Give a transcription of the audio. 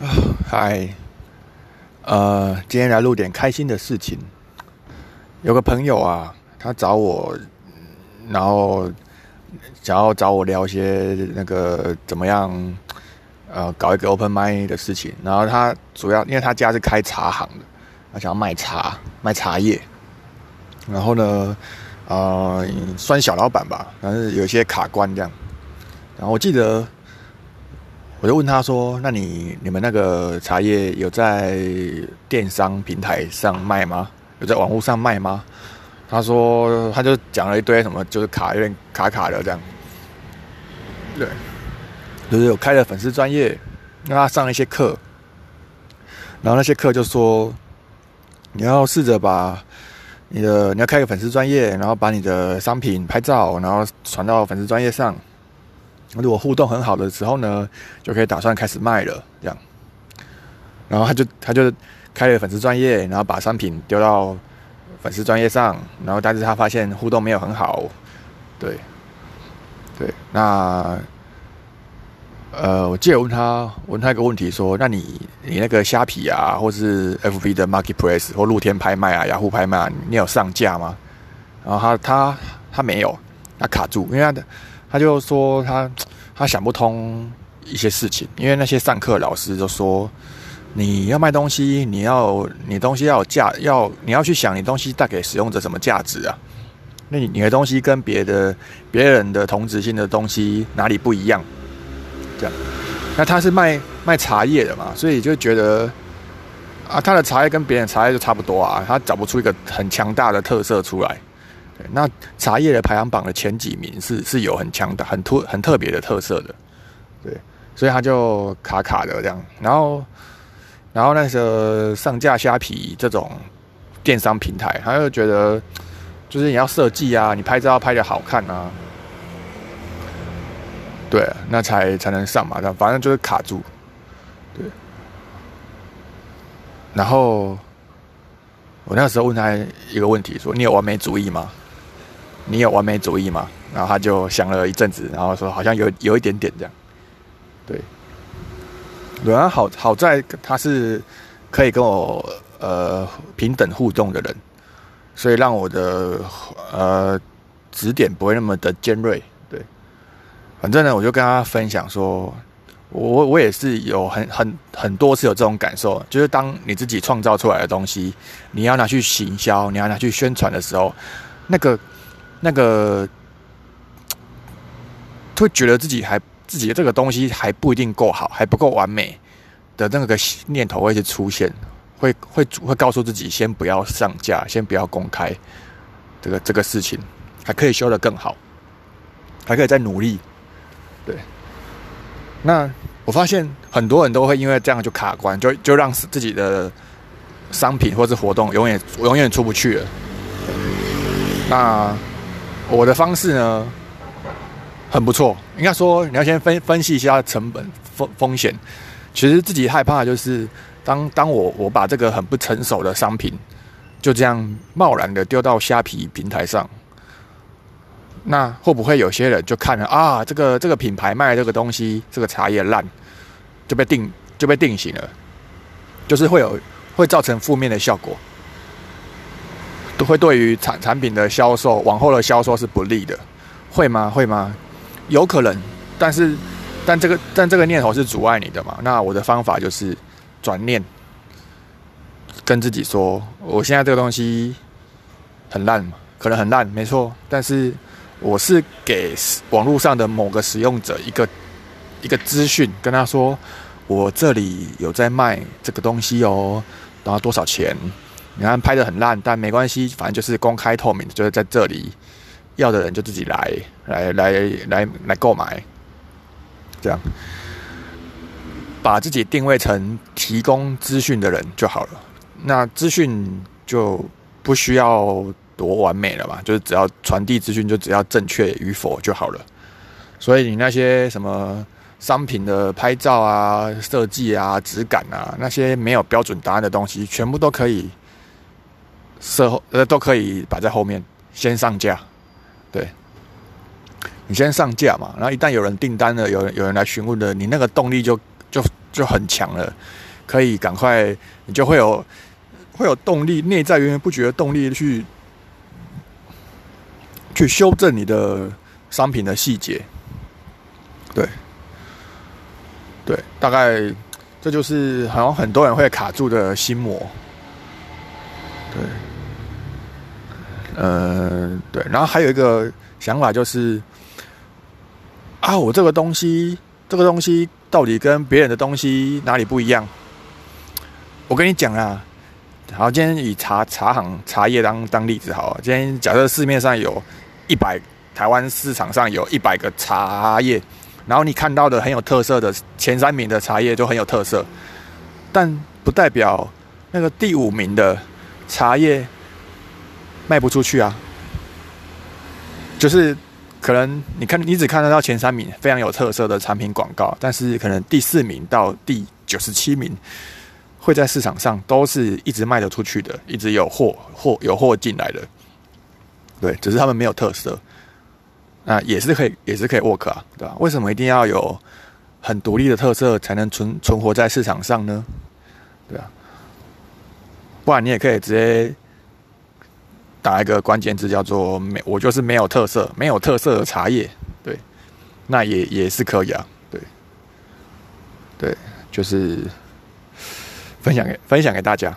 啊嗨，呃，今天来录点开心的事情。有个朋友啊，他找我，然后想要找我聊一些那个怎么样，呃，搞一个 open mind 的事情。然后他主要因为他家是开茶行的，他想要卖茶，卖茶叶。然后呢，呃，算小老板吧，但是有些卡关这样。然后我记得。我就问他说：“那你你们那个茶叶有在电商平台上卖吗？有在网络上卖吗？”他说：“他就讲了一堆什么，就是卡有点卡卡的这样。”对，就是有开了粉丝专业，让他上一些课，然后那些课就说：“你要试着把你的你要开个粉丝专业，然后把你的商品拍照，然后传到粉丝专业上。”如果互动很好的时候呢，就可以打算开始卖了，这样。然后他就他就开了粉丝专业，然后把商品丢到粉丝专业上，然后但是他发现互动没有很好，对，对，那呃，我记得问他问他一个问题说，那你你那个虾皮啊，或是 FB 的 Marketplace 或露天拍卖啊、雅虎拍卖，啊你有上架吗？然后他他他没有，他卡住，因为他的。他就说他他想不通一些事情，因为那些上课老师就说，你要卖东西，你要你东西要有价，要你要去想你东西带给使用者什么价值啊？那你你的东西跟别的别人的同质性的东西哪里不一样？这样，那他是卖卖茶叶的嘛，所以就觉得啊，他的茶叶跟别人茶叶就差不多啊，他找不出一个很强大的特色出来。对，那茶叶的排行榜的前几名是是有很强的、很突、很特别的特色的，对，所以他就卡卡的这样。然后，然后那个上架虾皮这种电商平台，他就觉得就是你要设计啊，你拍照要拍的好看啊，对，那才才能上嘛。反正就是卡住，对。然后我那时候问他一个问题，说：“你有完美主义吗？”你有完美主义吗？然后他就想了一阵子，然后说好像有有一点点这样。对，对啊，好好在他是可以跟我呃平等互动的人，所以让我的呃指点不会那么的尖锐。对，反正呢，我就跟他分享说，我我也是有很很很多次有这种感受，就是当你自己创造出来的东西，你要拿去行销，你要拿去宣传的时候，那个。那个会觉得自己还自己的这个东西还不一定够好，还不够完美的那个念头会是出现，会会会告诉自己先不要上架，先不要公开这个这个事情，还可以修得更好，还可以再努力。对，那我发现很多人都会因为这样就卡关，就就让自己的商品或者活动永远永远出不去了。那。我的方式呢，很不错。应该说，你要先分分析一下成本风风险。其实自己害怕就是，当当我我把这个很不成熟的商品就这样贸然的丢到虾皮平台上，那会不会有些人就看了啊？这个这个品牌卖这个东西，这个茶叶烂，就被定就被定型了，就是会有会造成负面的效果。都会对于产产品的销售往后的销售是不利的，会吗？会吗？有可能，但是，但这个但这个念头是阻碍你的嘛？那我的方法就是转念，跟自己说，我现在这个东西很烂，可能很烂，没错。但是我是给网络上的某个使用者一个一个资讯，跟他说，我这里有在卖这个东西哦，然后多少钱？你看拍的很烂，但没关系，反正就是公开透明，就是在这里，要的人就自己来，来来来来购买，这样，把自己定位成提供资讯的人就好了。那资讯就不需要多完美了吧？就是只要传递资讯，就只要正确与否就好了。所以你那些什么商品的拍照啊、设计啊、质感啊，那些没有标准答案的东西，全部都可以。售后呃都可以摆在后面，先上架，对，你先上架嘛，然后一旦有人订单了，有人有人来询问的，你那个动力就就就很强了，可以赶快，你就会有会有动力，内在源源不绝的动力去去修正你的商品的细节。对，对，大概这就是好像很多人会卡住的心魔。呃，对，然后还有一个想法就是，啊，我这个东西，这个东西到底跟别人的东西哪里不一样？我跟你讲啊，好，今天以茶茶行茶叶当当例子，好，今天假设市面上有一百，台湾市场上有一百个茶叶。然后你看到的很有特色的前三名的茶叶就很有特色，但不代表那个第五名的茶叶卖不出去啊。就是可能你看你只看得到前三名非常有特色的产品广告，但是可能第四名到第九十七名会在市场上都是一直卖得出去的，一直有货货有货进来的。对，只是他们没有特色。那也是可以，也是可以 work 啊，对吧？为什么一定要有很独立的特色才能存存活在市场上呢？对啊，不然你也可以直接打一个关键字叫做“没”，我就是没有特色，没有特色的茶叶，对，那也也是可以啊，对，对，就是分享给分享给大家。